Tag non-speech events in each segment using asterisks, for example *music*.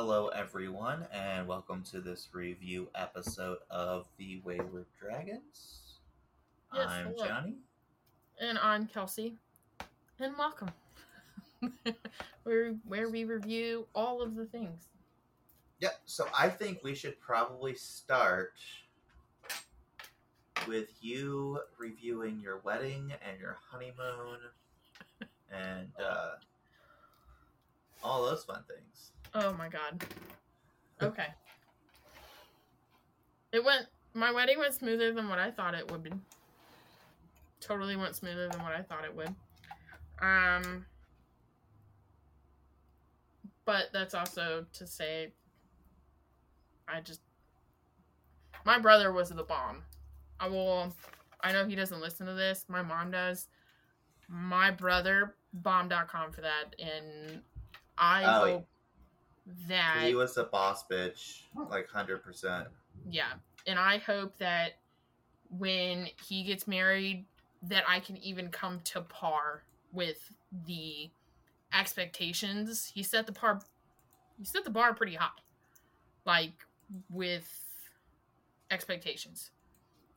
Hello, everyone, and welcome to this review episode of The Wayward Dragons. Yes, I'm hello. Johnny. And I'm Kelsey. And welcome. *laughs* where where we review all of the things. Yep, so I think we should probably start with you reviewing your wedding and your honeymoon *laughs* and uh, all those fun things. Oh my god. Okay. it went my wedding went smoother than what I thought it would be. Totally went smoother than what I thought it would. Um but that's also to say I just my brother was the bomb. I will I know he doesn't listen to this. My mom does. My brother bomb.com for that and I Oh, hope that He was a boss bitch, like 100%. yeah and i hope that when he gets married that i can even come to par with the expectations he set the par he set the bar pretty high like with expectations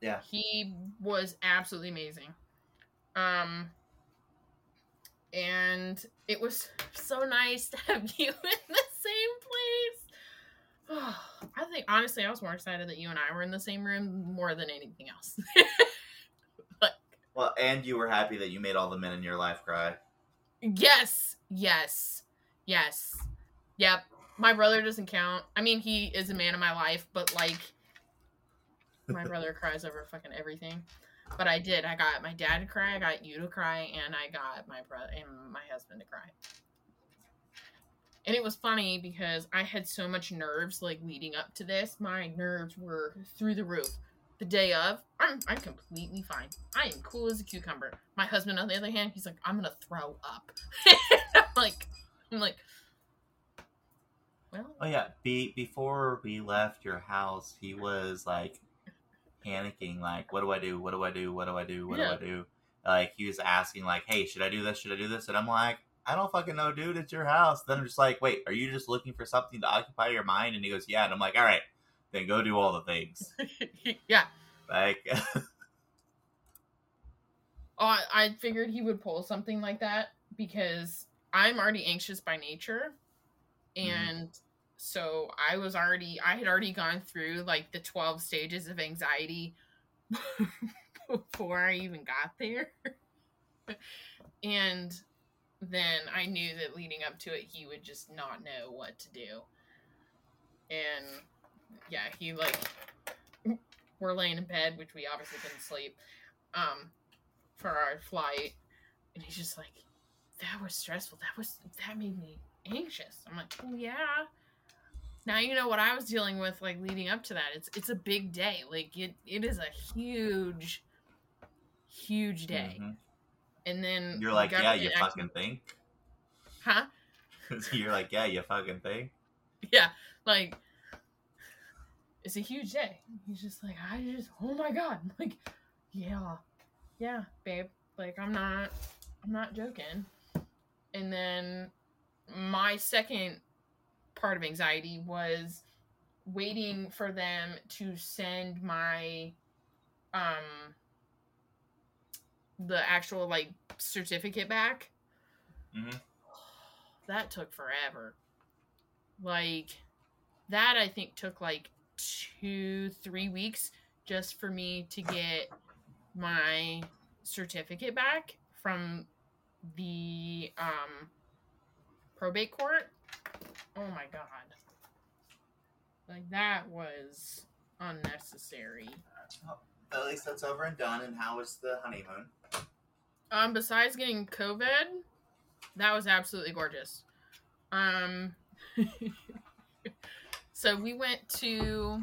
Yeah. he was absolutely amazing um and it was so nice to have *laughs* you in the same place I think honestly, I was more excited that you and I were in the same room more than anything else. *laughs* Well, and you were happy that you made all the men in your life cry. yes, yes, yes, yep. My brother doesn't count. I mean, he is a man of my life, but like, my brother *laughs* cries over fucking everything. But I did. I got my dad to cry. I got you to cry, and I got my brother and my husband to cry. And it was funny because I had so much nerves like leading up to this. My nerves were through the roof. The day of, I'm I'm completely fine. I am cool as a cucumber. My husband, on the other hand, he's like, I'm gonna throw up. *laughs* I'm like, I'm like, well, Oh yeah, be before we left your house, he was like panicking, like, "What do I do? What do I do? What do I do? What Yeah. do I do?" Like he was asking, like, "Hey, should I do this? Should I do this?" And I'm like, "I don't fucking know, dude. It's your house." Then I'm just like, "Wait, are you just looking for something to occupy your mind?" And he goes, "Yeah." And I'm like, "All right, then go do all the things." *laughs* yeah. like, *laughs* Oh, I, I figured he would pull something like that because I'm already anxious by nature. Mm-hmm. And so I was already, I had already gone through like the 12 stages of anxiety *laughs* before I even got there. and then I knew that leading up to it, he would just not know what to do. And yeah, he like, we're laying in bed, which we obviously couldn't sleep. Um, for our flight and he's just like that was stressful that was that made me anxious i'm like oh yeah now you know what i was dealing with like leading up to that it's it's a big day like it it is a huge huge day mhm. And then you're like, "Yeah, you actually- fucking think." huh? *laughs* You're like, "Yeah, you fucking think." yeah like it's a huge day. He's just like i just oh my god. I'm *laughs* like yeah yeah babe. Like i'm not i'm not joking. And then my second part of anxiety was waiting for them to send my um the actual like certificate back hmm that took forever. Like that I think took like two, three weeks just for me to get my certificate back from the um probate court. Oh my god. Like that was unnecessary. At least that's over and done. And how was the honeymoon? Um, besides getting COVID, that was absolutely gorgeous. Um, *laughs* so we went to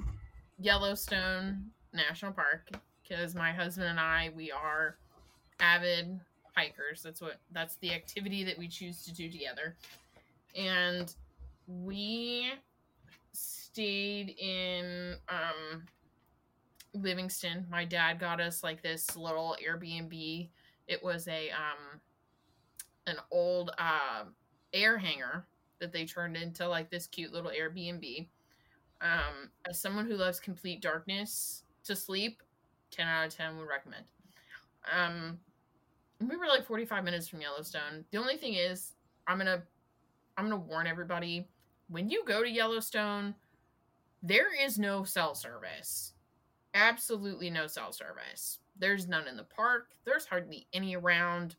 Yellowstone National Park because my husband and I we are avid hikers. That's what that's the activity that we choose to do together, and we stayed in um Livingston. My dad got us like this little Airbnb. It was a um an old uh, air hangar that they turned into like this cute little Airbnb. Um, as someone who loves complete darkness to sleep, 10 out of 10 would recommend. Um, we were like 45 minutes from Yellowstone. The only thing is, I'm gonna, I'm gonna warn everybody: when you go to Yellowstone, there is no cell service. Absolutely no cell service. There's none in the park. There's hardly any around.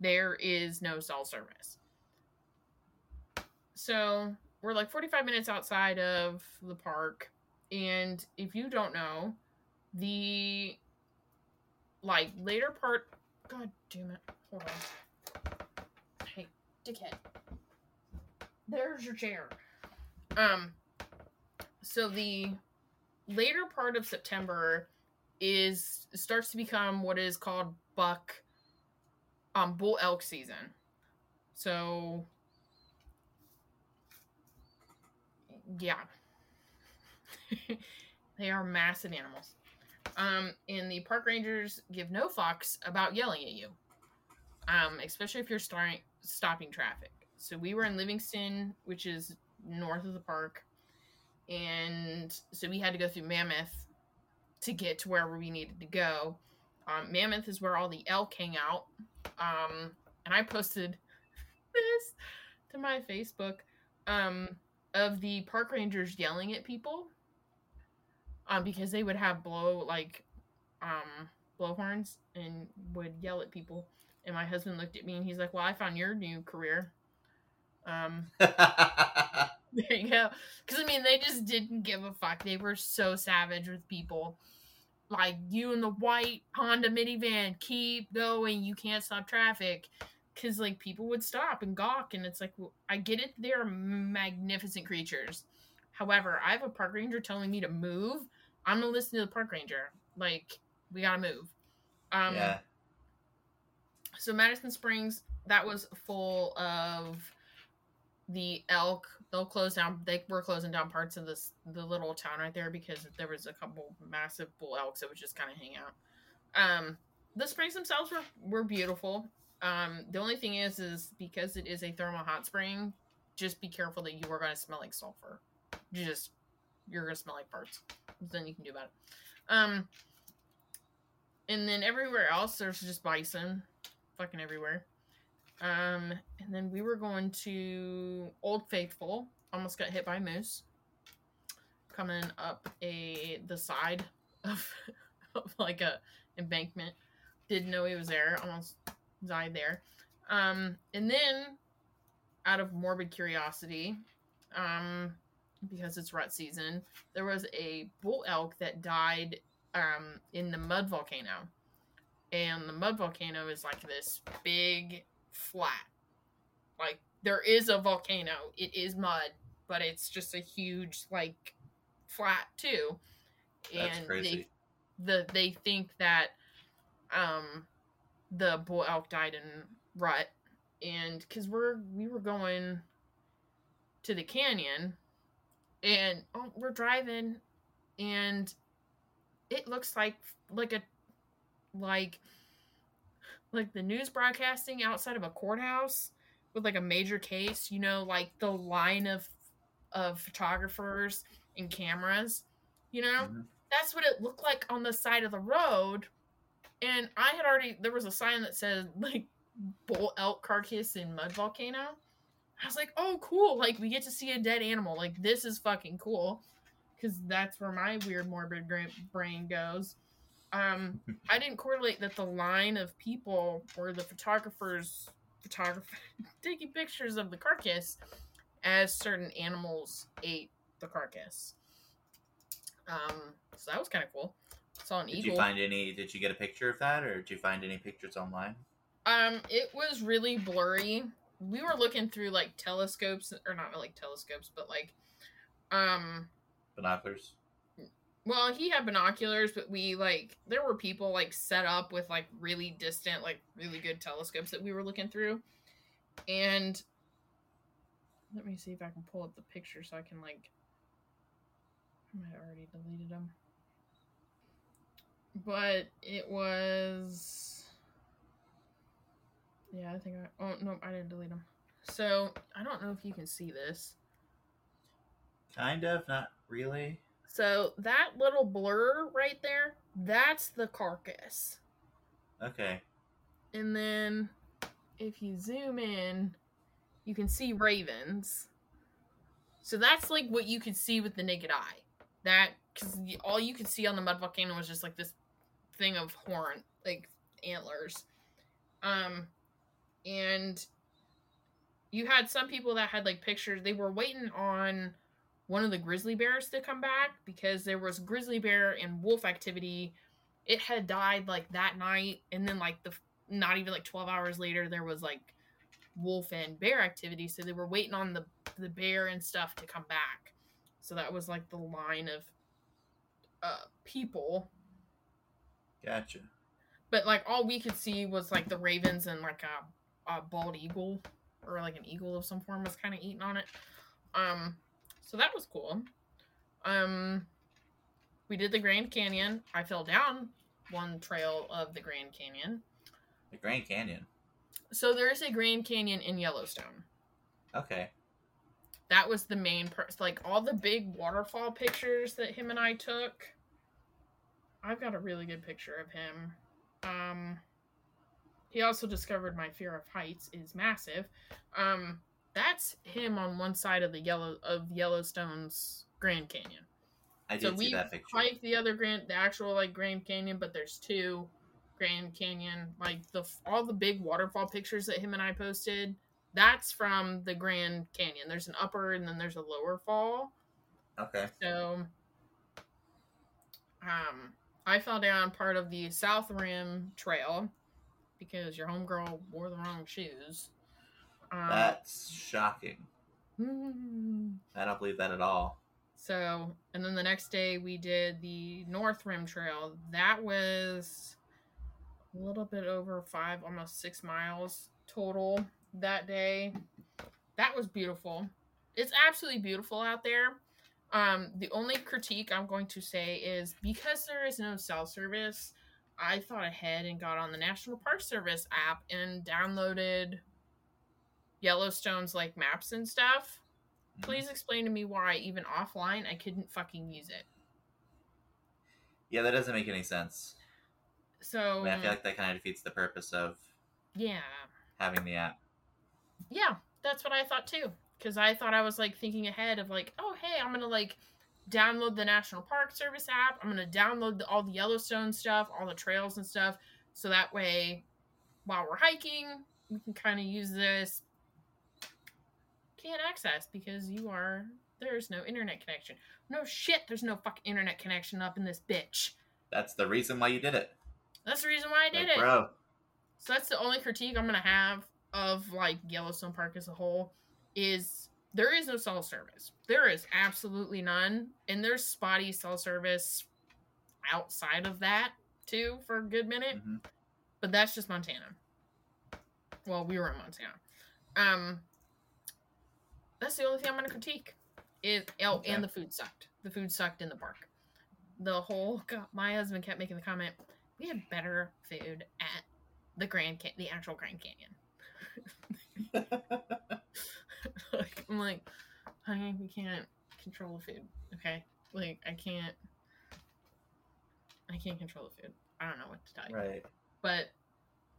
There is no cell service. So we're like 45 minutes outside of the park. And if you don't know, the like later part God damn it. Hold on. Hey, dickhead. There's your chair. Um so the later part of September is starts to become what is called buck um bull elk season. So yeah. *laughs* they are massive animals. Um, and the park rangers give no fucks about yelling at you, um, especially if you're starting stopping traffic. So we were in Livingston, which is north of the park, and so we had to go through Mammoth to get to wherever we needed to go. Um, Mammoth is where all the elk hang out, um, and I posted *laughs* this to my Facebook um, of the park rangers yelling at people um, because they would have blow like um blowhorns and would yell at people. And my husband looked at me and he's like, "Well, I found your new career." *laughs* *laughs* There you go. Because I mean, they just didn't give a fuck. They were so savage with people. Like you in the white Honda minivan, keep going. You can't stop traffic. Because like people would stop and gawk, and it's like well, I get it. They're magnificent creatures. However, I have a park ranger telling me to move. I'm gonna listen to the park ranger. Like, we gotta move. Um, yeah. So Madison Springs, that was full of the elk. They'll close down. They were closing down parts of this the little town right there because there was a couple massive bull elks that would just kind of hang out. Um, the springs themselves were were beautiful. Um, the only thing is, is because it is a thermal hot spring, just be careful that you are going to smell like sulfur. You just you're gonna smell like farts. Nothing you can do about it. Um, and then everywhere else there's just bison, fucking everywhere. Um, and then we were going to Old Faithful. Almost got hit by a moose. Coming up a the side of, *laughs* of like a embankment. Didn't know he was there. Almost died there. Um, and then out of morbid curiosity, um, because it's rut season, there was a bull elk that died um, in the mud volcano. And the mud volcano is like this big flat. Like there is a volcano. It is mud, but it's just a huge like flat too. That's crazy. they the they think that um the bull elk died in rut and cuz we're we were going to the canyon and oh, we're driving and it looks like like a like like the news broadcasting outside of a courthouse with like a major case you know like the line of of photographers and cameras you know Mhm. that's what it looked like on the side of the road and i had already there was a sign that said like bull elk carcass in mud volcano I was like, oh, cool. Like, we get to see a dead animal. Like, this is fucking cool. Because that's where my weird, morbid brain goes. Um, *laughs* I didn't correlate that the line of people were the photographers, photographer *laughs* taking pictures of the carcass as certain animals ate the carcass. Um, so that was kind of cool. Saw an Did eagle. you find any? Did you get a picture of that, or did you find any pictures online? Um, it was really blurry. We were looking through like telescopes, or not like telescopes, but like, um, Binoculars. Well, he had binoculars, but we like there were people like set up with like really distant, like really good telescopes that we were looking through, and let me see if I can pull up the picture so I can like. I might have already deleted them, but it was. Yeah, I think I. Oh no, I didn't delete them. So I don't know if you can see this. Kind of, not really. So that little blur right there, that's the carcass. Okay. And then if you zoom in, you can see ravens. So that's like what you could see with the naked eye. That because all you could see on the mud volcano was just like this thing of horn, like antlers. Um, and you had some people that had like pictures. They were waiting on one of the grizzly bears to come back because there was grizzly bear and wolf activity. It had died like that night, and then like the not even like 12 hours later there was like wolf and bear activity so they were waiting on the the bear and stuff to come back so that was like the line of uh people Gotcha. but like all we could see was like the ravens and like a, a bald eagle or like an eagle of some form was kind of eating on it um so that was cool um we did the grand canyon i fell down one trail of the grand canyon The Grand Canyon. so there is a grand canyon in yellowstone Okay. that was the main per- like all the big waterfall pictures that him and I took. I've got a really good picture of him. Um he also discovered my fear of heights is massive. Um that's him on one side of the yellow of Yellowstone's Grand Canyon. I did So see we that picture. hiked the other Grand the actual like Grand Canyon, but there's two Grand Canyon like the all the big waterfall pictures that him and I posted that's from the Grand Canyon. There's an upper and then there's a lower fall. Okay. So, um, I fell down part of the South Rim Trail because your homegirl wore the wrong shoes. Um, That's shocking. mm, I don't believe that at all. so, and then the next day we did the North Rim Trail. That was a little bit over five, almost six miles total that day. That was beautiful. It's absolutely beautiful out there. Um, the only critique I'm going to say is because there is no cell service, I thought ahead and got on the National Park Service app and downloaded Yellowstone's like maps and stuff. Mhm. Please explain to me why, even offline, I couldn't fucking use it. Yeah, that doesn't make any sense. So, I, mean, I feel like that kind of defeats the purpose of yeah. having the app. Yeah, that's what I thought too. Because I thought I was like thinking ahead of like, oh, hey, I'm going to like download the National Park Service app. I'm going to download the, all the Yellowstone stuff, all the trails and stuff. So that way, while we're hiking, we can kind of use this. Can't access because you are, there's no internet connection. No shit, there's no fucking internet connection up in this bitch. That's the reason why you did it. That's the reason why I did Like, it. bro. So that's the only critique I'm gonna have of like Yellowstone Park as a whole is there is no cell service. There is absolutely none, and there's spotty cell service outside of that too for a good minute. Mhm. But that's just Montana. Well, we were in Montana. Um, that's the only thing I'm gonna critique. Is oh, Okay. and the food sucked. The food sucked in the park. The whole *laughs* God, my husband kept making the comment. We had better food at the Grand Can- the actual Grand Canyon. *laughs* like, I'm like, honey, we can't control the food. Okay, like I can't. I can't control the food. I don't know what to tell you right. but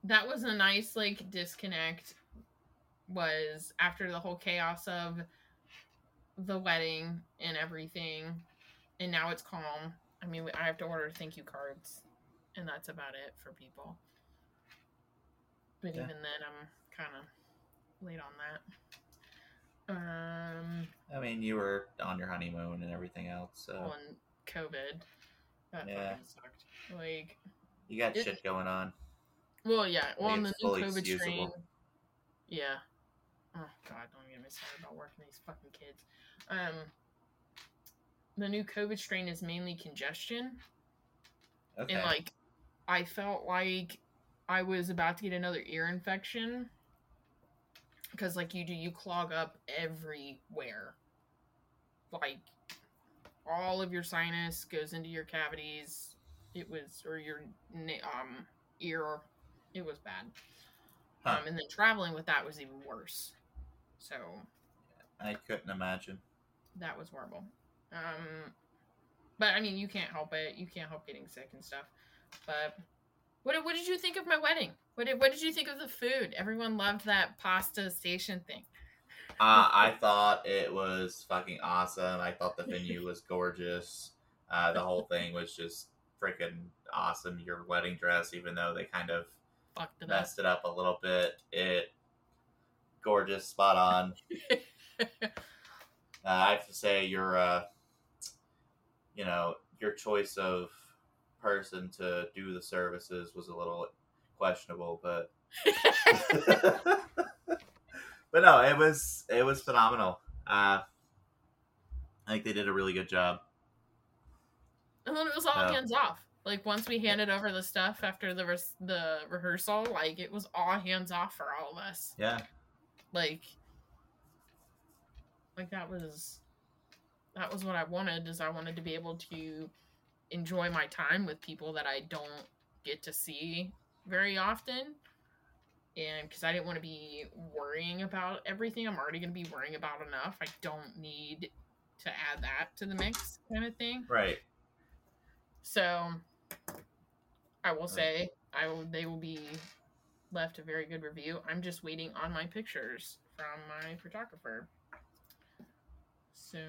that was a nice like disconnect was after the whole chaos of the wedding and everything and now it's calm i mean i have to order thank you cards and that's about it for people but Yeah. even then i'm kind of late on that um I mean, you were on your honeymoon and everything else, so on covid that Yeah. sucked like you got it- shit going on. Well, yeah. Well, on the new COVID excusable. strain. Yeah. Oh God, don't even get me started about working these fucking kids. Um, the new COVID strain is mainly congestion, Okay. and like, I felt like I was about to get another ear infection because, like, you do, you clog up everywhere. Like, all of your sinus goes into your cavities. It was, or your um ear. It was bad. Huh. Um, and then traveling with that was even worse. So I couldn't imagine. that was horrible. Um, but I mean, you can't help it. You can't help getting sick and stuff. But what did- what did you think of my wedding? What did what did you think of the food? Everyone loved that pasta station thing. Uh, I thought it was fucking awesome. I thought the venue *laughs* was gorgeous. Uh, the whole thing was just freaking awesome. Your wedding dress, even though they kind of Fucked it up. messed it up a little bit, it gorgeous, spot on. *laughs* Uh, I have to say, your, uh, you know, your choice of person to do the services was a little questionable, but *laughs* but no, it was it was phenomenal. Uh, I think they did a really good job. And then it was all Yeah. hands off. Like once we handed over the stuff after the res- the rehearsal, like it was all hands off for all of us. Yeah, Like, like that was that was what I wanted. Is I wanted to be able to enjoy my time with people that I don't get to see very often. And because I didn't want to be worrying about everything, I'm already going to be worrying about enough. I don't need to add that to the mix, kind of thing. right. So I will say I will they will be left a very good review. I'm just waiting on my pictures from my photographer. So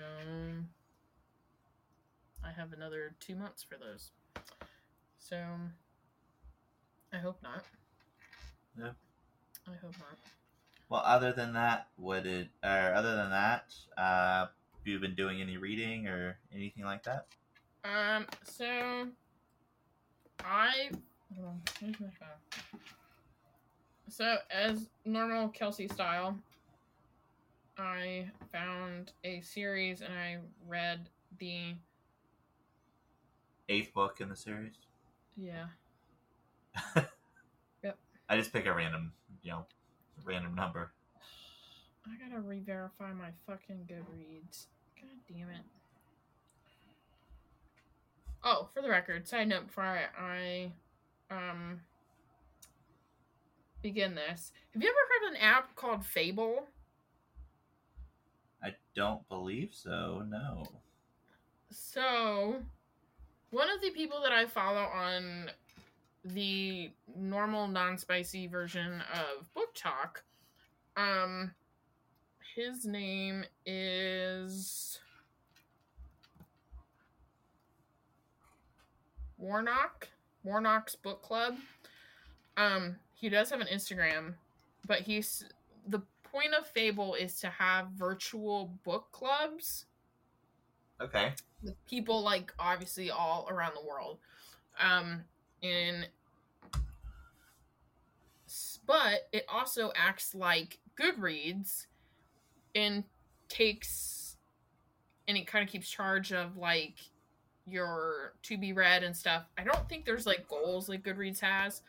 I have another two months for those. So I hope not. Yeah. I hope not. Well, other than that, what did or other than that, uh, have you been doing any reading or anything like that? Um, so I hold on, where's my phone? So as normal Kelsey style, I found a series and I read the Eighth book in the series. yeah. *laughs* Yep. I just pick a random, you know, random number. I gotta re-verify my fucking Goodreads. God damn it. Oh, for the record, side note before I, I um begin this. Have you ever heard of an app called Fable? I don't believe so. No. So, one of the people that I follow on the normal non-spicy version of BookTok, um, his name is Warnock. Warnock's Book Club. Um, he does have an Instagram, but he's the point of Fable is to have virtual book clubs. Okay. with people like obviously all around the world. Um and but it also acts like goodreads and takes and it kind of keeps charge of like your to be read and stuff. I don't think there's like goals like goodreads has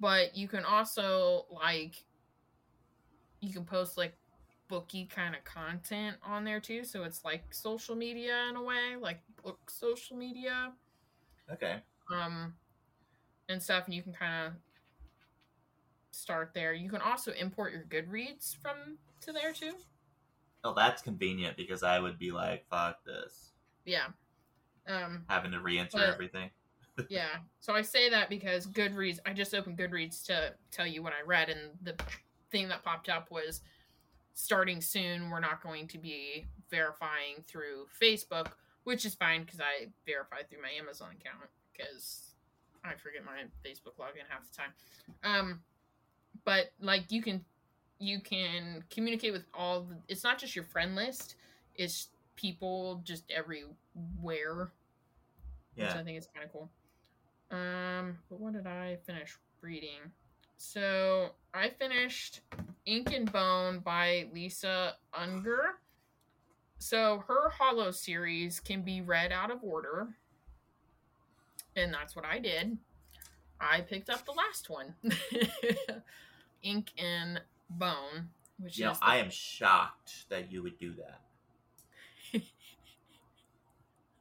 but you can also like you can post like booky kind of content on there too so it's like social media in a way like book social media Okay. um and stuff and you can kind of start there you can also import your goodreads from to there too Oh, that's convenient because I would be like, fuck this. yeah um Having to re enter But- everything. Yeah so i say that because goodreads i just opened goodreads to tell you what i read and the thing that popped up was starting soon we're not going to be verifying through facebook which is fine because i verify through my amazon account because i forget my facebook login half the time um but like you can you can communicate with all the, it's not just your friend list it's people just everywhere which Yeah. I think is kind of cool. Um, but what did I finish reading? So I finished Ink and Bone by Lisa Unger. So her Hollow series can be read out of order, and that's what I did. I picked up the last one, *laughs* Ink and Bone, which You know, is the I am shocked that you would do that. *laughs*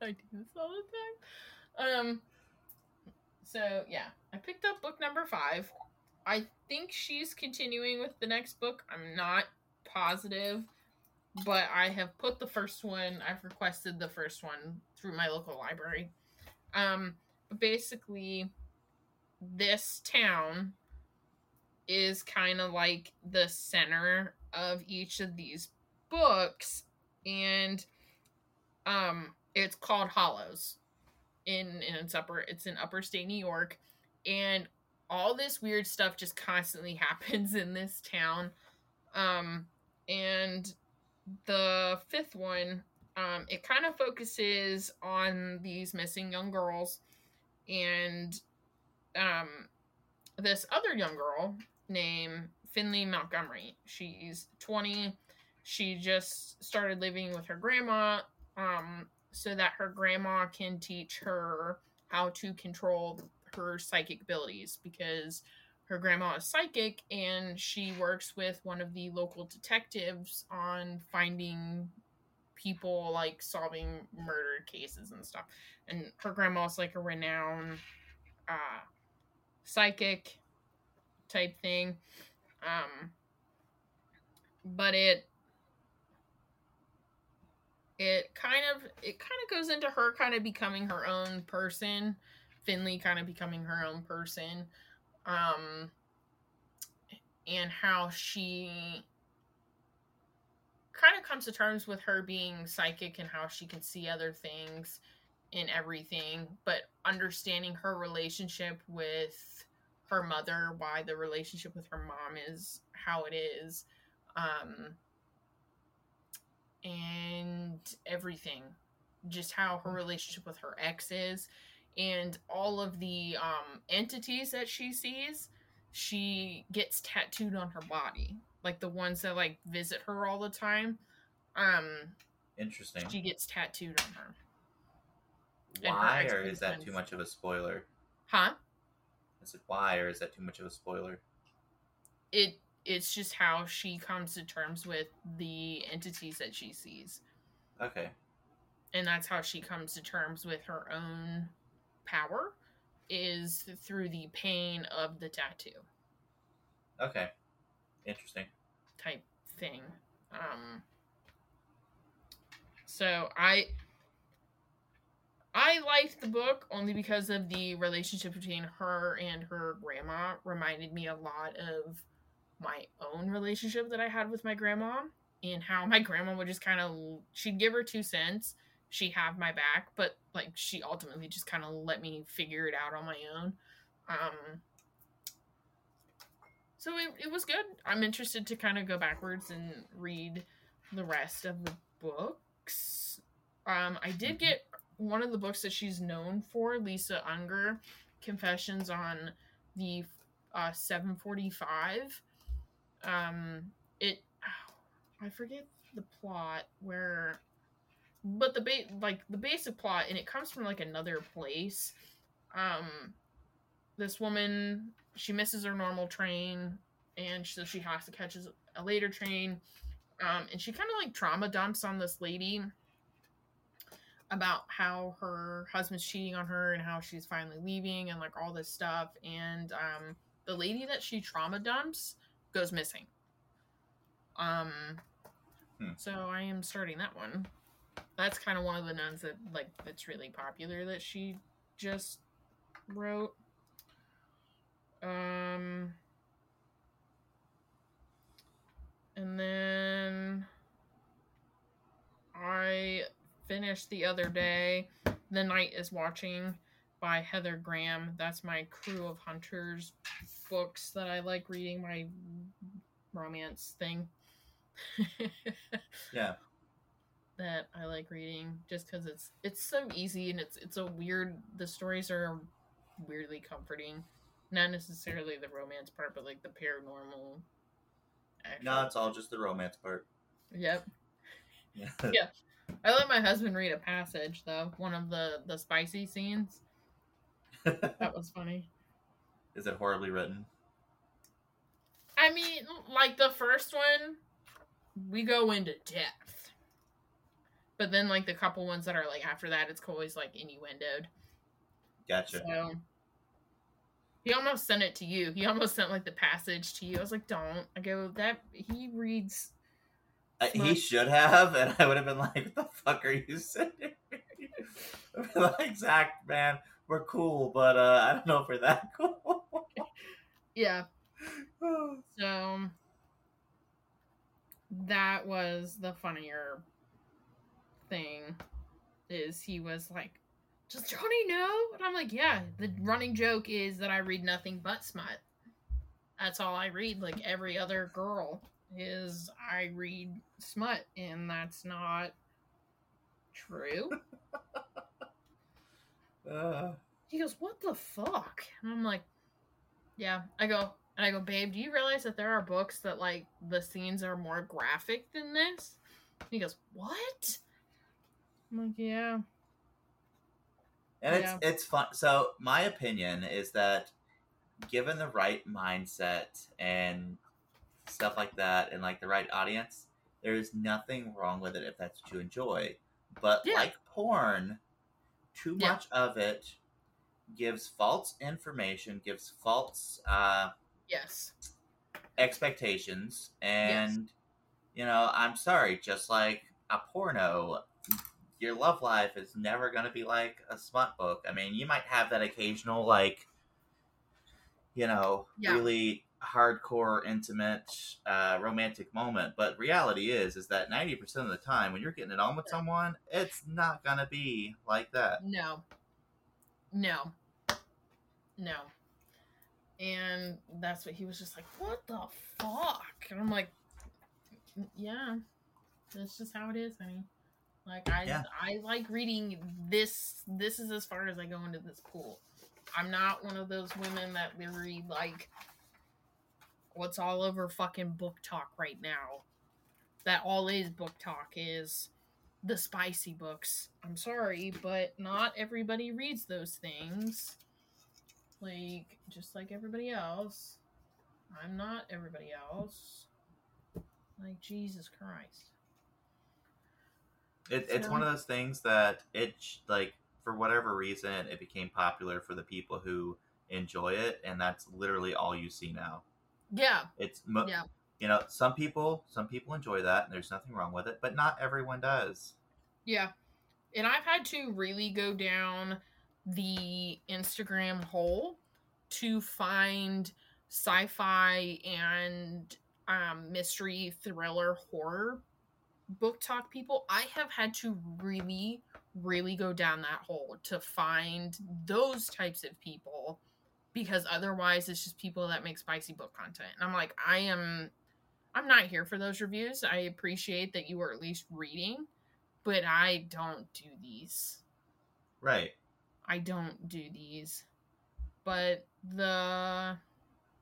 I do this all the time. Um. So yeah, I picked up book number five. I think she's continuing with the next book. I'm not positive, but I have put the first one. I've requested the first one through my local library. Um, but basically, this town is kind of like the center of each of these books, and um, it's called Hollows. In in its upper, it's in upper state New York, and all this weird stuff just constantly *laughs* happens in this town. Um, and the fifth one, um, it kind of focuses on these missing young girls and um, this other young girl named Finley Montgomery. She's 20. She just started living with her grandma um, so that her grandma can teach her how to control her psychic abilities because her grandma is psychic and she works with one of the local detectives on finding people like solving murder cases and stuff. And her grandma's like a renowned uh, psychic type thing. Um, but it it kind of it kind of goes into her kind of becoming her own person finley kind of becoming her own person um and how she kind of comes to terms with her being psychic and how she can see other things in everything but understanding her relationship with her mother why the relationship with her mom is how it is um and everything. Just how her relationship with her ex is. And all of the um entities that she sees she gets tattooed on her body. Like the ones that like visit her all the time um Interesting. she gets tattooed on her. Why, her or is that too much of a spoiler? huh? Is it why, or is that too much of a spoiler? it it's just how she comes to terms with the entities that she sees Okay. and that's how she comes to terms with her own power is through the pain of the tattoo Okay. Interesting. type thing um so i i liked the book only because of the relationship between her and her grandma reminded me a lot of my own relationship that i had with my grandma and how my grandma would just kind of she'd give her two cents she'd have my back but like she ultimately just kind of let me figure it out on my own. Um so it, it was good. I'm interested to kind of go backwards and read the rest of the books. Um i did get one of the books that she's known for lisa unger confessions on the uh 745 um it *sighs* i forget the plot where but the ba- like the basic plot and it comes from like another place. Um this woman she misses her normal train and so she has to catch a later train. Um and she kind of like trauma dumps on this lady about how her husband's cheating on her and how she's finally leaving and like all this stuff. And um the lady that she trauma dumps goes missing. Um Hmm. so i am starting that one. That's kind of one of the nuns that like that's really popular that she just wrote. Um and then I finished the other day. The Night is Watching by Heather Graham. That's my Krewe of Hunters books that I like reading, my romance thing. *laughs* Yeah. that I like reading just because it's it's so easy and it's it's a weird the stories are weirdly comforting. Not necessarily the romance part, but like the paranormal. No, it's all just the romance part. Yep. Yeah. *laughs* Yeah. I let my husband read a passage though, one of the the spicy scenes. That was funny. *laughs* Is it horribly written? I mean, like the first one, we go into depth. But then like the couple ones that are like after that, it's always like innuendoed. Gotcha. So he almost sent it to you. He almost sent like the passage to you. I was like, don't. I go that he reads Uh, he should have, and I would have been like, "What the fuck are you saying?" I'd *laughs* like, Zach, man, we're cool, but uh, I don't know if we're that *laughs* cool. Yeah. *sighs* So that was the funnier thing is he was like, Does Johnny know? And I'm like, Yeah, the running joke is that I read nothing but smut. That's all I read, like every other girl is I read smut, and that's not true. *laughs* Uh, He goes, What the fuck? And I'm like, Yeah. I go, and I go, Babe, do you realize that there are books that, like, the scenes are more graphic than this? He goes, What? I'm like, Yeah. and it's it's fun. So my opinion is that, given the right mindset and stuff like that, and like the right audience, there is nothing wrong with it if that's what you enjoy. But Yeah. like porn, too Yeah. much of it gives false information, gives false uh, Yes. expectations, and you know, I'm sorry, just like a porno, your love life is never going to be like a smut book. I mean, you might have that occasional, like, you know, Yeah. really hardcore, intimate, uh, romantic moment. But reality is, is that 90% of the time when you're getting it on with someone, it's not to be like that. No. No. No. And that's what he was just like, What the fuck? And I'm like, Yeah. That's just how it is, honey. Like I Yeah. I like reading this this is as far as I go into this pool. I'm not one of those women that read like what's all over fucking BookTok right now. That all is BookTok is the spicy books. I'm sorry, but not everybody reads those things. Like, just like everybody else. I'm not everybody else. Like, Jesus Christ. It, it's one of those things that it like for whatever reason it became popular for the people who enjoy it, and that's literally all you see now. Yeah, It's yeah. you know some people some people enjoy that, and there's nothing wrong with it, but not everyone does. Yeah. And I've had to really go down the Instagram hole to find sci-fi and um, mystery thriller horror book talk people. I have had to really really go down that hole to find those types of people because otherwise it's just people that make spicy book content. And I'm like, I am I'm not here for those reviews. I appreciate that you are at least reading but I don't do these. Right. I don't do these. But the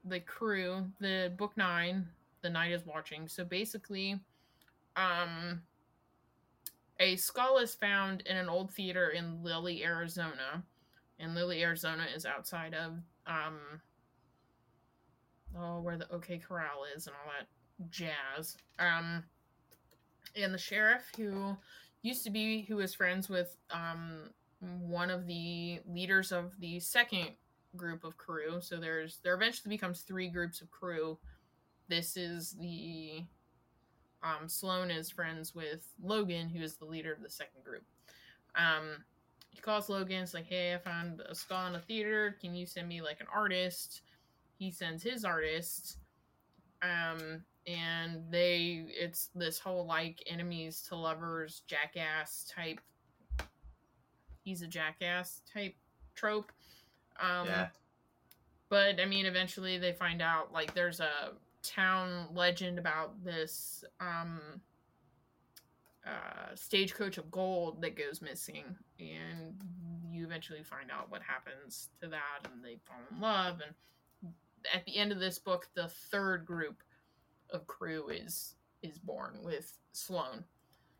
the Krewe, the book 9, the night is watching. So basically um a skull is found in an old theater in Lilly, Arizona. And Lilly, Arizona is outside of um oh where the OK Corral is and all that jazz. Um and the sheriff who used to be who was friends with um one of the leaders of the second group of Krewe. So there's there eventually becomes three groups of Krewe. This is the um sloan is friends with logan who is the leader of the second group. Um he calls logan it's like hey i found a skull in a theater can you send me like an artist he sends his artist um and they it's this whole like enemies to lovers jackass type he's a jackass type trope um yeah. but i mean eventually they find out like there's a town legend about this um uh stagecoach of gold that goes missing and you eventually find out what happens to that and they fall in love and at the end of this book the third group of Krewe is is born with Sloan.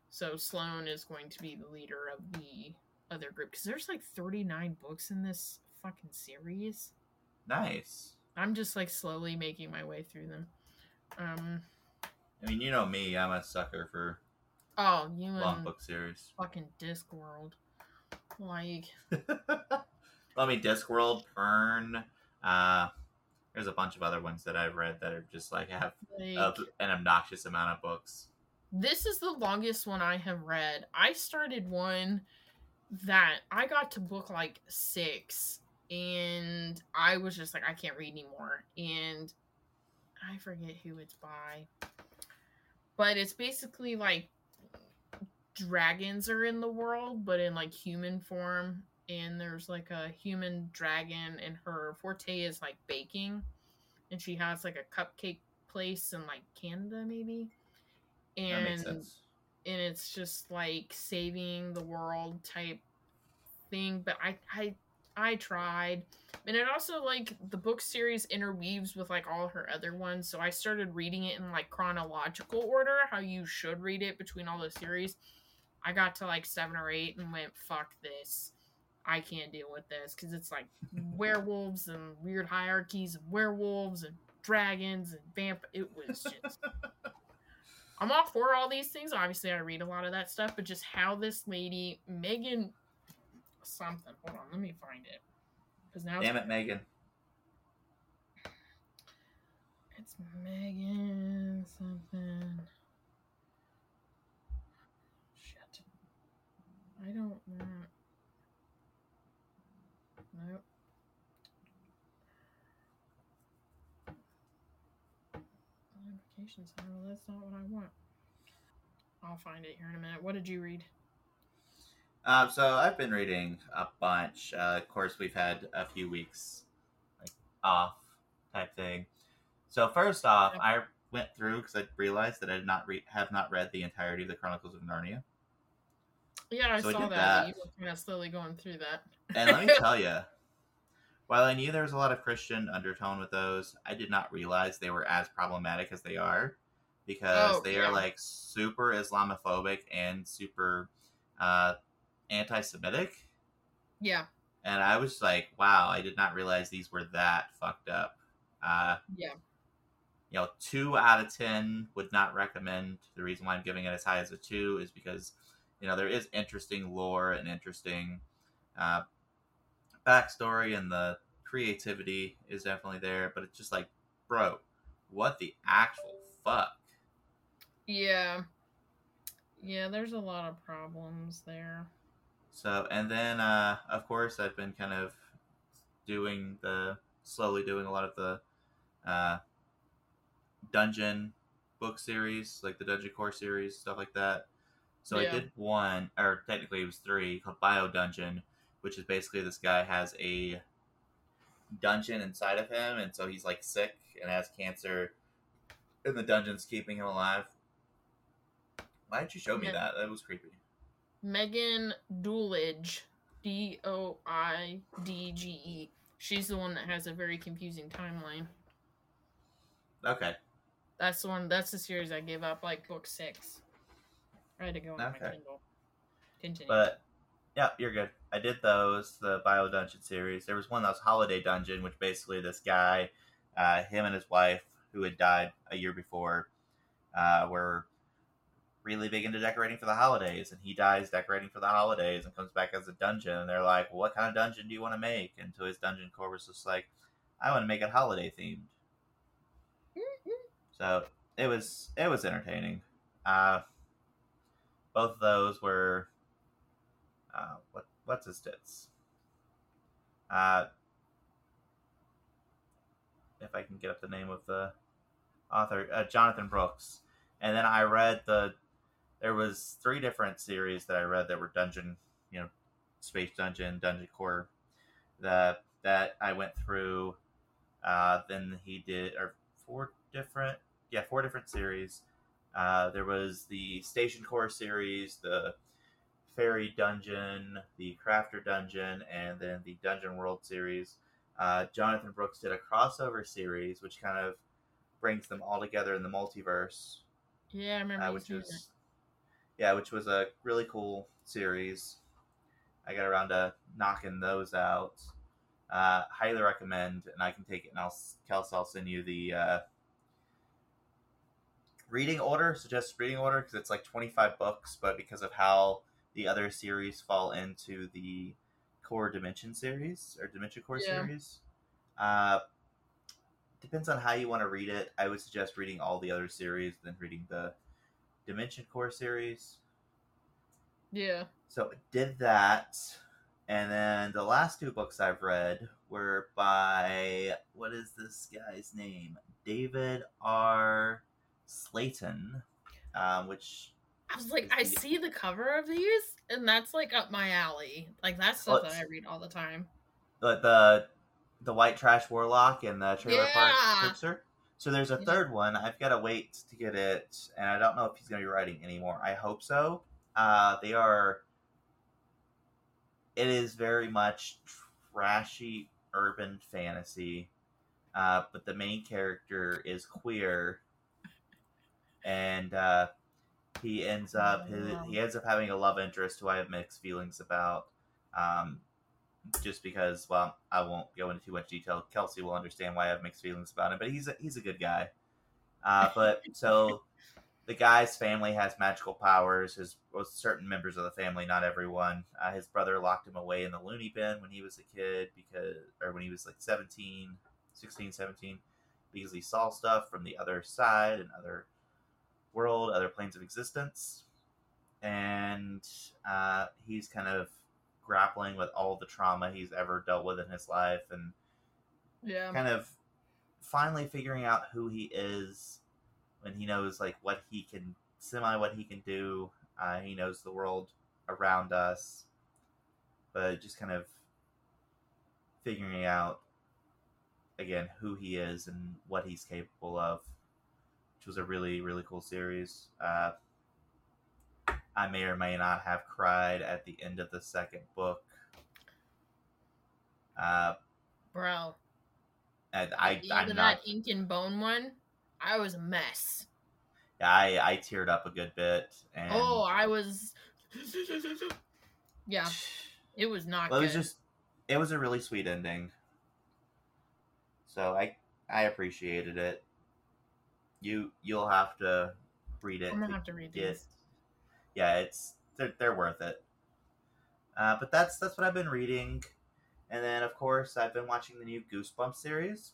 So Sloan is going to be the leader of the other group because there's like 39 books in this fucking series. Nice. I'm just like slowly making my way through them. Um I mean, you know me, I'm a sucker for oh, you and book series. fucking Discworld. Like *laughs* I mean, Discworld, Fern. Uh, there's a bunch of other ones that I've read that are just like have like an obnoxious amount of books. This is the longest one I have read. I started one that I got to book like six, and I was just like, I can't read anymore. And I forget who it's by, but it's basically like dragons are in the world, but in like human form. And there's like a human dragon, and her forte is like baking, and she has like a cupcake place in like Canada, maybe. And and it's just like saving the world type thing but i i i tried and it also like the book series interweaves with like all her other ones so i started reading it in like chronological order how you should read it between all the series i got to like seven or eight and went fuck this i can't deal with this because it's like *laughs* werewolves and weird hierarchies of werewolves and dragons and vamp it was just *laughs* I'm all for all these things. Obviously, I read a lot of that stuff, but just how this lady, Meghan something. Hold on, let me find it. Because now Damn it, Meghan. it's Meghan something. Shit. I don't want. Nope. Notifications. No, that's not what I want. I'll find it here in a minute. What did you read? Um, so I've been reading a bunch. Uh, of course, we've had a few weeks like off type thing. So first off, Yep. I went through because I realized that I did not re- have not read the entirety of the Chronicles of Narnia. Yeah, I So I saw did that. that. You were kind of slowly going through that. And let me *laughs* tell you, while I knew there was a lot of Christian undertone with those, I did not realize they were as problematic as they are because Oh, they yeah. are like super Islamophobic and super uh, anti-Semitic. Yeah, And I was like, wow, I did not realize these were that fucked up. Uh, yeah, you know, two out of ten would not recommend. The reason why I'm giving it as high as a two is because, you know, there is interesting lore and interesting uh, backstory, and the creativity is definitely there. But it's just like, bro, what the actual fuck? yeah, yeah. There's a lot of problems there. So, and then, uh, of course, I've been kind of doing the slowly doing a lot of the uh, dungeon book series, like the Dungeon Core series, stuff like that. So Yeah. I did one, or technically it was three, called Bio Dungeon, which is basically this guy has a dungeon inside of him, and so he's like sick and has cancer, and the dungeon's keeping him alive. Why did you show me Yeah. that? That was creepy. Meghan Doidge, D O I D G E. She's the one that has a very confusing timeline. Okay. That's the one. That's the series I gave up, like book six. I had to go on my Kindle. Continue. But yeah, you're good. I did those, the Bio Dungeon series. There was one that was Holiday Dungeon, which basically this guy, uh, him and his wife, who had died a year before, uh, were really big into decorating for the holidays, and he dies decorating for the holidays and comes back as a dungeon. And they're like, well, "What kind of dungeon do you want to make?" And so his dungeon core was just like, "I want to make it holiday themed." So it was it was entertaining. Uh, both of those were uh, what what's his tits? Uh, if I can get up the name of the author, uh, Jonathan Brooks. And then I read the. There was three different series that I read that were dungeon, you know, space dungeon, dungeon core. That that I went through. Uh, then he did, or four different, yeah, four different series. Uh, there was the Station Core series, the Fairy Dungeon, the Crafter Dungeon, and then the Dungeon World series. Uh, Jonathan Brooks did a crossover series, which kind of brings them all together in the multiverse, yeah, I remember. uh, which was yeah, which was a really cool series. I got around to knocking those out. Uh, highly recommend, and I can take it, and I'll Kelsey, I'll send you the uh, reading order, suggested reading order, because it's like twenty five books, but because of how the other series fall into the core dimension series or dimension core Yeah. series, uh, depends on how you want to read it. I would suggest reading all the other series than reading the Dimension Core series. Yeah. So I did that, and then the last two books I've read were by what is this guy's name? David R. Slayton, um, which I was like, I see the cover of these, and that's like up my alley. Like that's stuff Well, that I read all the time. the the, the White Trash Warlock and the Trailer Park Yeah. Trickster. So there's a third one. I've got to wait to get it, and I don't know if he's going to be writing anymore. I hope so. Uh, they are. It is very much trashy urban fantasy, uh, but the main character is queer, and uh, he ends up his, Wow. he ends up having a love interest who I have mixed feelings about. Um, just because, well, I won't go into too much detail. Kelsey will understand why I have mixed feelings about him, but he's a, he's a good guy. Uh, but *laughs* so the guy's family has magical powers. His well, certain members of the family, not everyone. Uh, his brother locked him away in the loony bin when he was a kid because, or when he was like 17, 16, 17, because he saw stuff from the other side and other world, other planes of existence, and uh, he's kind of grappling with all the trauma he's ever dealt with in his life and Yeah. kind of finally figuring out who he is when he knows like what he can semi what he can do. Uh, he knows the world around us. But just kind of figuring out again who he is and what he's capable of which was a really really cool series uh, i may or may not have cried at the end of the second book uh, Bro. I, Even I'm that not ink and bone one, I was a mess. I I teared up a good bit, and Oh, I was. *laughs* Yeah, it was not it was just it was a really sweet ending. So I I appreciated it. You you'll have to read it. I'm gonna to have to read get- these. Yeah, it's they're they're worth it. Uh, but that's that's what I've been reading, and then of course I've been watching the new Goosebumps series.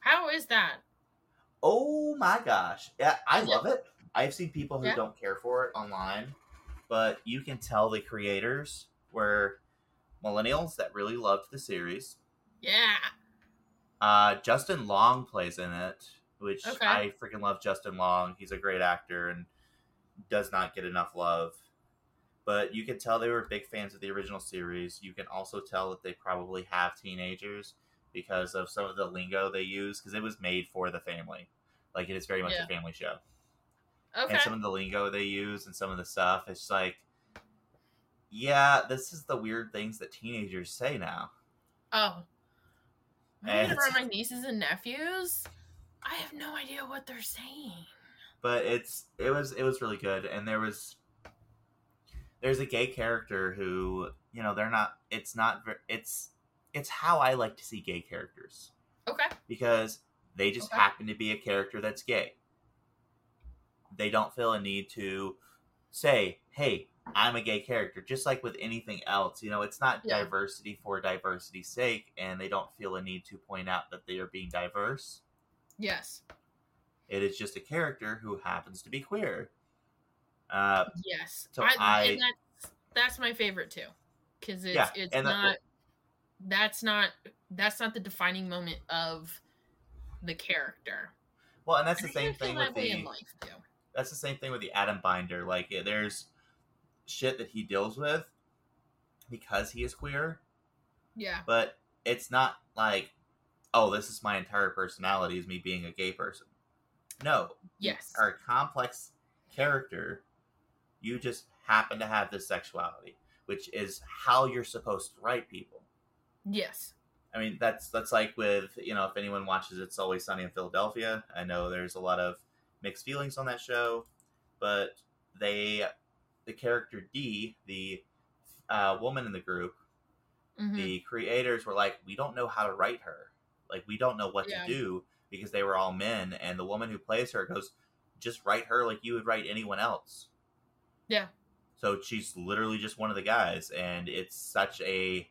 How is that? Oh my gosh. Yeah, I love it. I've seen people who Yeah. don't care for it online, but you can tell the creators were millennials that really loved the series. Yeah. Uh, Justin Long plays in it, which Okay. I freaking love Justin Long. He's a great actor and does not get enough love. But you can tell they were big fans of the original series. You can also tell that they probably have teenagers because of some of the lingo they use, because it was made for the family. Like it is very much Yeah. a family show. Okay. And some of the lingo they use and some of the stuff, it's like, yeah, this is the weird things that teenagers say now. oh. And- Whenever my nieces and nephews, I have no idea what they're saying. but it's it was it was really good and there was there's a gay character who you know they're not it's not it's it's how i like to see gay characters Okay. because they just Okay. happen to be a character that's gay they don't feel a need to say hey i'm a gay character just like with anything else you know it's not Yeah. diversity for diversity's sake and they don't feel a need to point out that they are being diverse Yes. it is just a character who happens to be queer. Uh, Yes. So I, I- and that's that's my favorite too, because it's Yeah, it's and that- not that's not that's not the defining moment of the character. well, and that's the I same thing with the life too. that's the same thing with the Adam Binder. Like, eh, there's shit that he deals with because he is queer, Yeah. but it's not like, oh, this is my entire personality is me being a gay person. No, Yes. are a complex character. You just happen to have this sexuality, which is how you're supposed to write people. Yes. I mean, that's that's like with you know, if anyone watches It's Always Sunny in Philadelphia, I know there's a lot of mixed feelings on that show, but they, the character Dee, the uh, woman in the group, Mhm. the creators were like, we don't know how to write her, like we don't know what Yeah. to do because they were all men, and the woman who plays her goes, just write her like you would write anyone else. Yeah. So she's literally just one of the guys, and it's such a.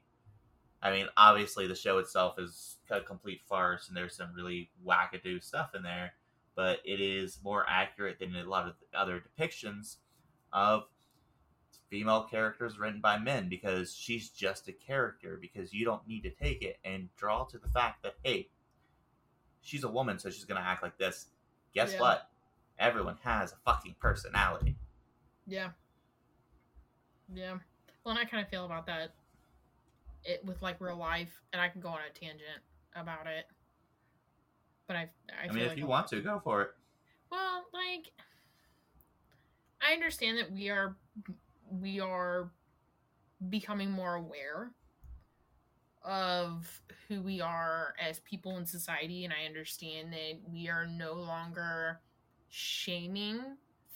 I mean, obviously the show itself is a complete farce, and there's some really wackadoo stuff in there. but it is more accurate than a lot of other depictions of female characters written by men because she's just a character because you don't need to take it and draw to the fact that hey she's a woman so she's going to act like this guess Yeah. what everyone has a fucking personality Yeah. Yeah. Well, and I kind of feel about that it with like real life, and I can go on a tangent about it. But I, I, i, mean like if you a- want to go for it Well, like I understand that we are we are becoming more aware of who we are as people in society and I understand that we are no longer shaming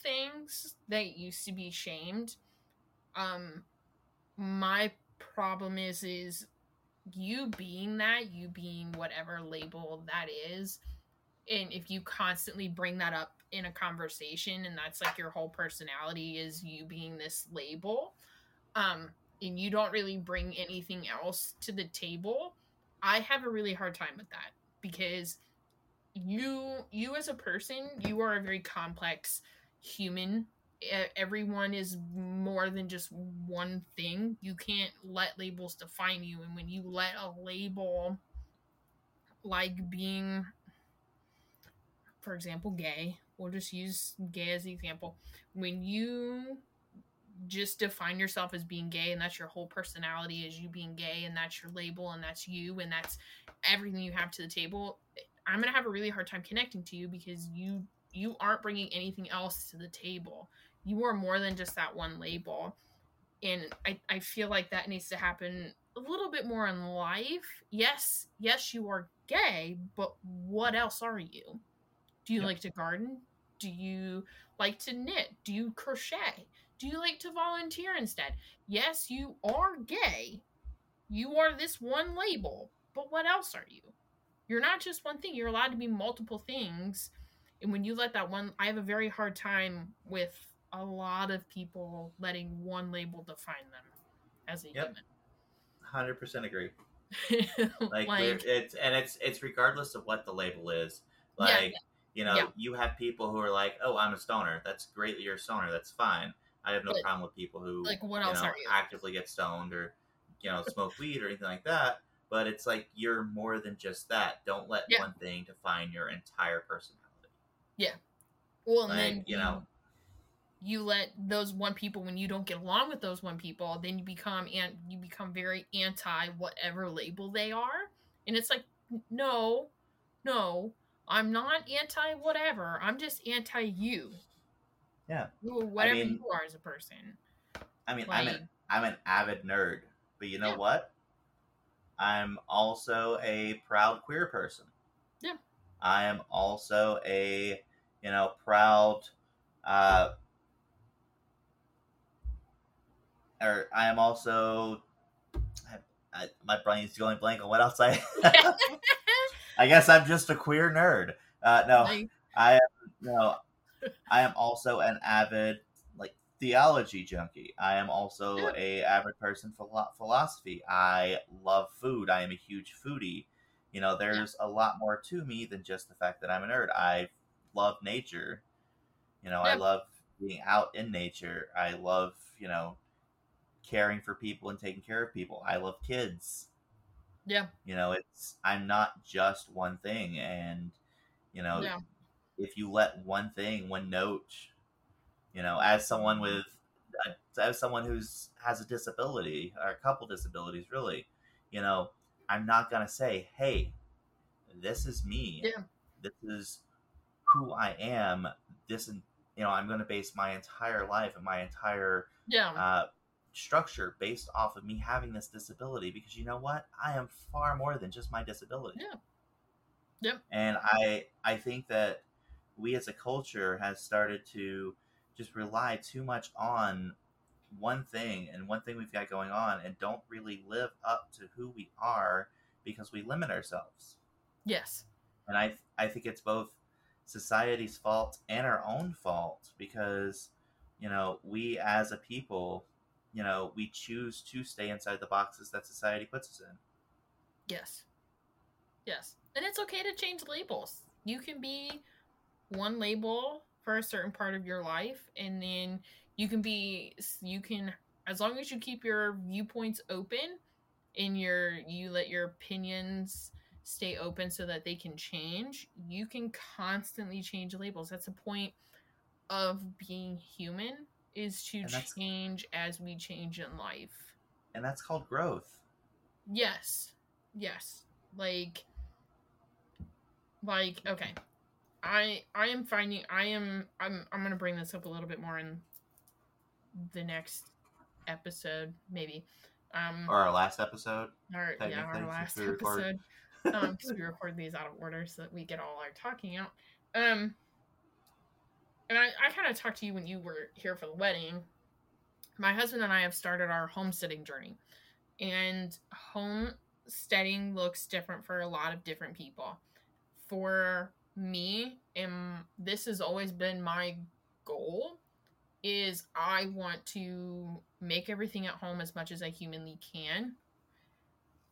things that used to be shamed. Um my problem is is you being that, you being whatever label that is, and if you constantly bring that up in a conversation and that's like your whole personality is you being this label um and you don't really bring anything else to the table i have a really hard time with that because you you as a person you are a very complex human. Everyone is more than just one thing. You can't let labels define you and when you let a label like being for example, gay. We'll just use gay as the example. When you just define yourself as being gay and that's your whole personality is you being gay and that's your label and that's you and that's everything you have to the table, I'm going to have a really hard time connecting to you because you you aren't bringing anything else to the table. You are more than just that one label. And I, I feel like that needs to happen a little bit more in life. Yes, yes, you are gay, but what else are you? Do you Yep. like to garden? Do you like to knit? Do you crochet? Do you like to volunteer instead? Yes, you are gay. You are this one label, but what else are you? You're not just one thing. You're allowed to be multiple things. And when you let that one, I have a very hard time with a lot of people letting one label define them as a human. Yep. 100% agree *laughs* like, like, it's and it's it's regardless of what the label is Yeah, like yeah. You know Yeah. you have people who are like oh i'm a stoner that's great that you're a stoner that's fine i have no But, problem with people who like, what else know, are you? actively get stoned or you know smoke weed or anything like that but it's like you're more than just that don't let Yeah. one thing define your entire personality Yeah. Well, and Like, then you know. you let those one people when you don't get along with those one people, then you become and you become very anti whatever label they are, and it's like no, no, I'm not anti whatever. I'm just anti you. Yeah. Whatever mean- you are as a person. i mean i'm an i'm an avid nerd but you know Yeah. what i'm also a proud queer person Yeah. i am also a you know proud uh or i am also I, I, my brain's going blank on what else i *laughs* *laughs* i guess i'm just a queer nerd uh no I am no, I am also an avid like theology junkie. I am also Yeah. a avid person for philosophy. I love food. I am a huge foodie. You know, there's a lot more to me than just the fact that I'm a nerd. I love nature. You know, I love being out in nature. I love, you know, caring for people and taking care of people. I love kids yeah, you know it's i'm not just one thing and you know yeah, if you let one thing one note you know as someone with uh, as someone who's has a disability or a couple disabilities really you know i'm not gonna say hey this is me. Yeah. this is who i am. This and you know i'm gonna base my entire life and my entire yeah, uh, structure based off of me having this disability because you know what i am far more than just my disability Yeah. Yep. and i i think that we as a culture has started to just rely too much on one thing and one thing we've got going on and don't really live up to who we are because we limit ourselves yes, and I I think it's both society's fault and our own fault because you know we as a people you know we choose to stay inside the boxes that society puts us in. yes, yes. And it's okay to change labels. You can be one label for a certain part of your life and then you can be you can as long as you keep your viewpoints open and your you let your opinions stay open so that they can change you can constantly change labels that's the point of being human is to change as we change in life. And that's called growth. yes. Yes. Like like okay. I i am finding i am i'm i'm gonna bring this up a little bit more in the next episode maybe. Um Or our last episode. our yeah our last episode. Um because we record these out of order so that we get all our talking out. Um and i i kind of talked to you when you were here for the wedding. My husband and i have started our homesteading journey. And homesteading looks different for a lot of different people. For me and this has always been my goal is i want to make everything at home as much as i humanly can.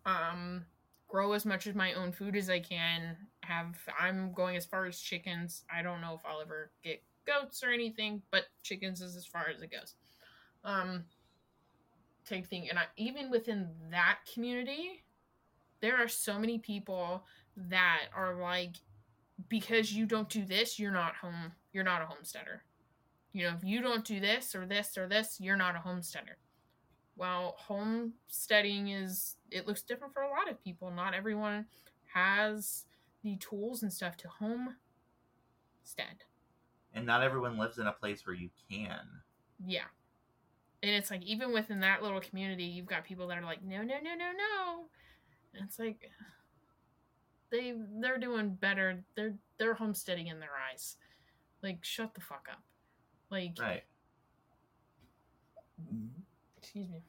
Um grow as much of my own food as i can. Have i'm going as far as chickens. I don't know if i'll ever get goats or anything but chickens is as far as it goes. Um type thing. And I, even within that community there are so many people that are like because you don't do this you're not home you're not a homesteader. You know if you don't do this or this or this you're not a homesteader. Well homesteading is it looks different for a lot of people. Not everyone has the tools and stuff to homestead And not everyone lives in a place where you can. yeah. And it's like even within that little community you've got people that are like no no no no no. And it's like they they're doing better. They're they're homesteading in their eyes. Like shut the fuck up. Like Right. excuse me.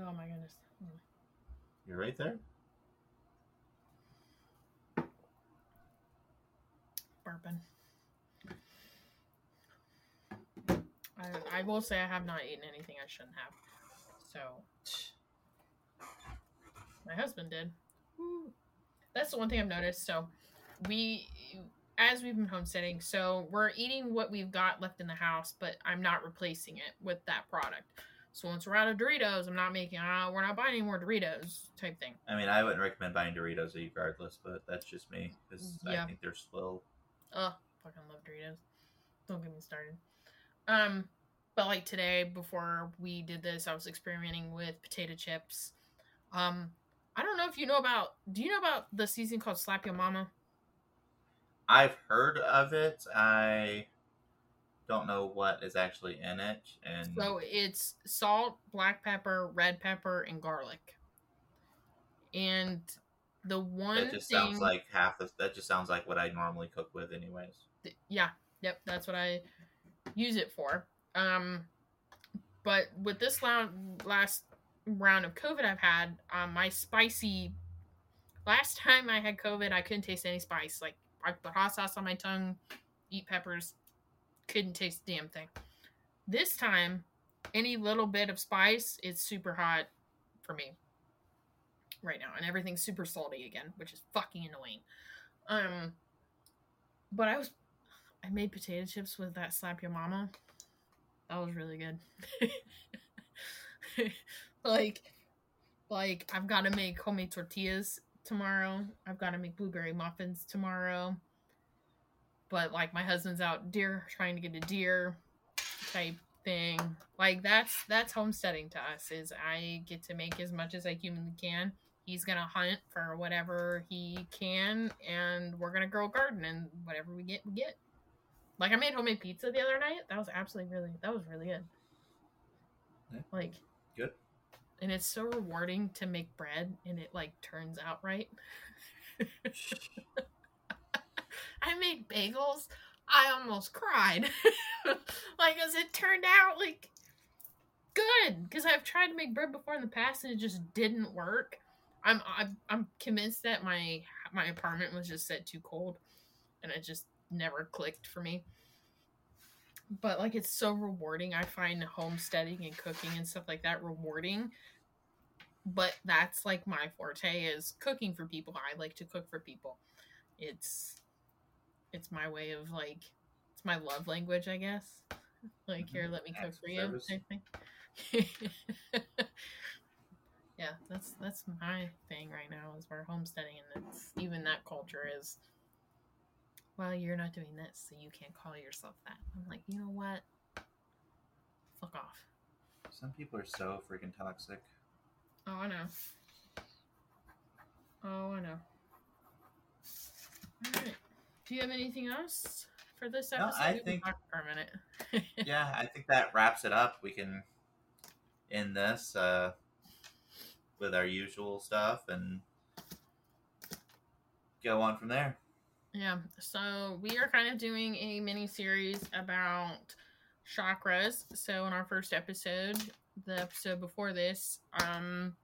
Oh my goodness. You're right there. burping I, I will say i have not eaten anything i shouldn't have so my husband did Woo. that's the one thing i've noticed so we as we've been homesteading so we're eating what we've got left in the house but i'm not replacing it with that product so once we're out of doritos i'm not making uh, we're not buying any more doritos type thing I mean, I wouldn't recommend buying Doritos regardless, but that's just me because Yeah. I think they're slow. Ugh, fucking love Doritos. Don't get me started. Um, but like today, before we did this, I was experimenting with potato chips. Um, I don't know if you know about. Do you know about the season called Slap Ya Mama? I've heard of it. I don't know what is actually in it, and So it's salt, black pepper, red pepper, and garlic. And the one that just thing, sounds like half of that. Just sounds like what I normally cook with, anyways. Th- yeah yep that's what i use it for. Um but with this la- last round of covid i've had um my spicy last *laughs* time i had covid i couldn't taste any spice. Like i put hot sauce on my tongue eat peppers couldn't taste the damn thing. This time any little bit of spice is super hot for me right now and everything's super salty again which is fucking annoying. Um but i was I made potato chips with that Slap Ya Mama. That was really good. *laughs* like like I've got to make homemade tortillas tomorrow. I've got to make blueberry muffins tomorrow. But like my husband's out deer trying to get a deer type thing. Like that's that's homesteading to us is I get to make as much as I humanly can. He's gonna hunt for whatever he can, and we're gonna grow a garden, and whatever we get, we get. Like I made homemade pizza the other night. That was absolutely really that was really good. Yeah. Like Good. And it's so rewarding to make bread and it like turns out right. *laughs* I made bagels. I almost cried. *laughs* like as it turned out like good because I've tried to make bread before in the past and it just didn't work. I'm I'm, I'm convinced that my my apartment was just set too cold and it just never clicked for me. But like it's so rewarding. I find homesteading and cooking and stuff like that rewarding. But that's like my forte is cooking for people. I like to cook for people. It's it's my way of like it's my love language, I guess. Like here, Mhm. let me cook for you. *laughs* yeah, that's that's my thing right now is we're homesteading, and it's even that culture is. Well, you're not doing this, so you can't call yourself that. I'm like, you know what? Fuck off. Some people are so freaking toxic. Oh, I know. Oh, I know. All right. Do you have anything else for this episode? No. I think- for a minute. *laughs* yeah, I think that wraps it up. We can end this uh, with our usual stuff and go on from there. Yeah, so we are kind of doing a mini series about chakras. So in our first episode, the episode before this, um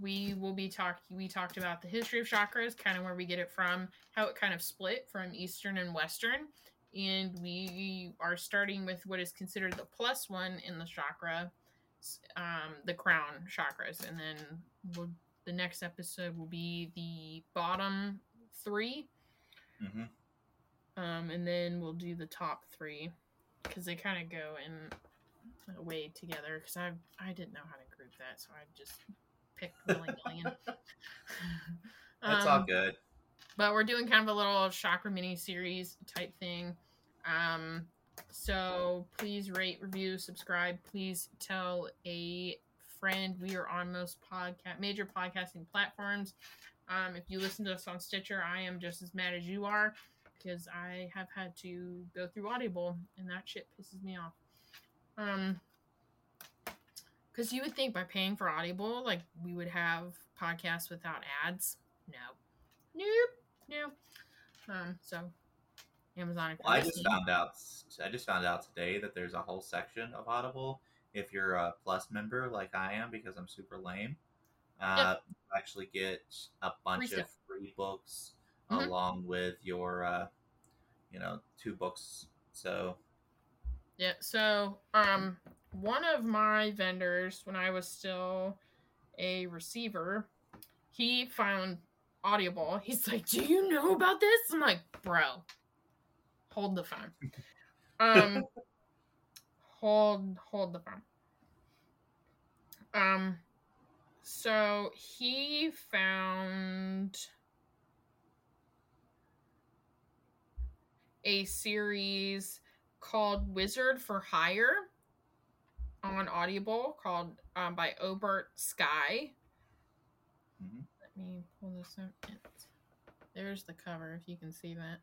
we will be talking we talked about the history of chakras, kind of where we get it from, how it kind of split from eastern and western. And we are starting with what is considered the plus one in the chakra, um, the crown chakras, and then we'll, the next episode will be the bottom three hmm um, and then we'll do the top three because they kind of go in a way together. Because I I didn't know how to group that, so I just picked willy nilly. *laughs* *laughs* That's all good. But we're doing kind of a little chakra mini series type thing. Um, so please rate, review, subscribe. Please tell a friend. We are on most podcast major podcasting platforms. Um, if you listen to us on Stitcher, I am just as mad as you are because I have had to go through Audible and that shit pisses me off. Um, because you would think by paying for Audible, like we would have podcasts without ads. No, nope, no. Um, so Amazon. Well, I just found out. I just found out today that there's a whole section of Audible if you're a Plus member like I am because I'm super lame. Uh, you actually get a bunch Free of free books Mhm. along with your, uh, you know, two books. So Yeah, so um one of my vendors when I was still a receiver, he found Audible. He's like, "Do you know about this?" I'm like, "Bro, hold the phone." *laughs* Um hold hold the phone. Um so he found a series called Wizard for Hire on Audible called um, by Obert Skye. Mhm. Let me pull this up. It's- there's the cover if you can see that.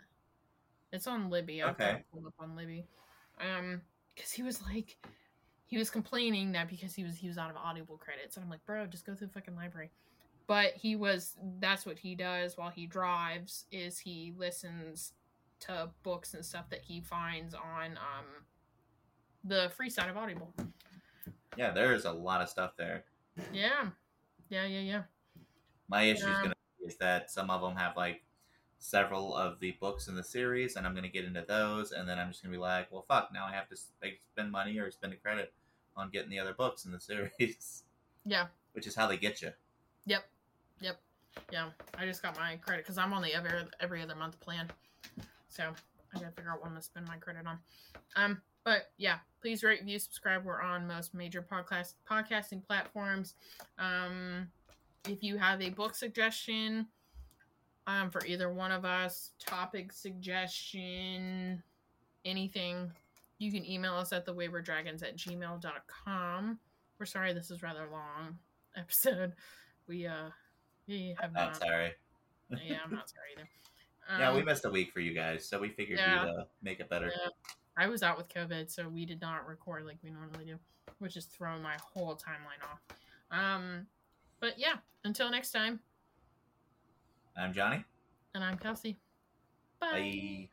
It's on Libby. I've got Okay. it pulled up on Libby. Um, because he was like, he was complaining that because he was he was out of Audible credits, and I'm like, bro, just go through the fucking library. But he was that's what he does while he drives is he listens to books and stuff that he finds on um the free side of Audible. yeah, there's a lot of stuff there. Yeah. Yeah, yeah, yeah. My issue is Yeah. gonna be is that some of them have like several of the books in the series, and I'm gonna get into those, and then I'm just gonna be like, well, fuck, now I have to spend money or spend a credit on getting the other books in the *laughs* series, Yeah. which is how they get you. Yep. Yep. Yeah. I just got my credit because I'm on the every every other month plan. So I gotta figure out what I'm gonna spend my credit on. Um, but yeah, please rate, view, subscribe. We're on most major podcast podcasting platforms. Um, if you have a book suggestion, um, for either one of us, topic suggestion, anything, you can email us at the wayward dragons at gmail.com. We're sorry this is rather long *laughs* episode. We uh we have I'm not sorry. yeah, I'm not sorry either. *laughs* yeah, we Um, missed a week for you guys, so we figured yeah. we'd uh, make it better. Yeah. I was out with COVID, so we did not record like we normally do, which is throwing my whole timeline off. Um, but yeah, until next time, I'm Johnny. and I'm Kelsey. Bye. Bye.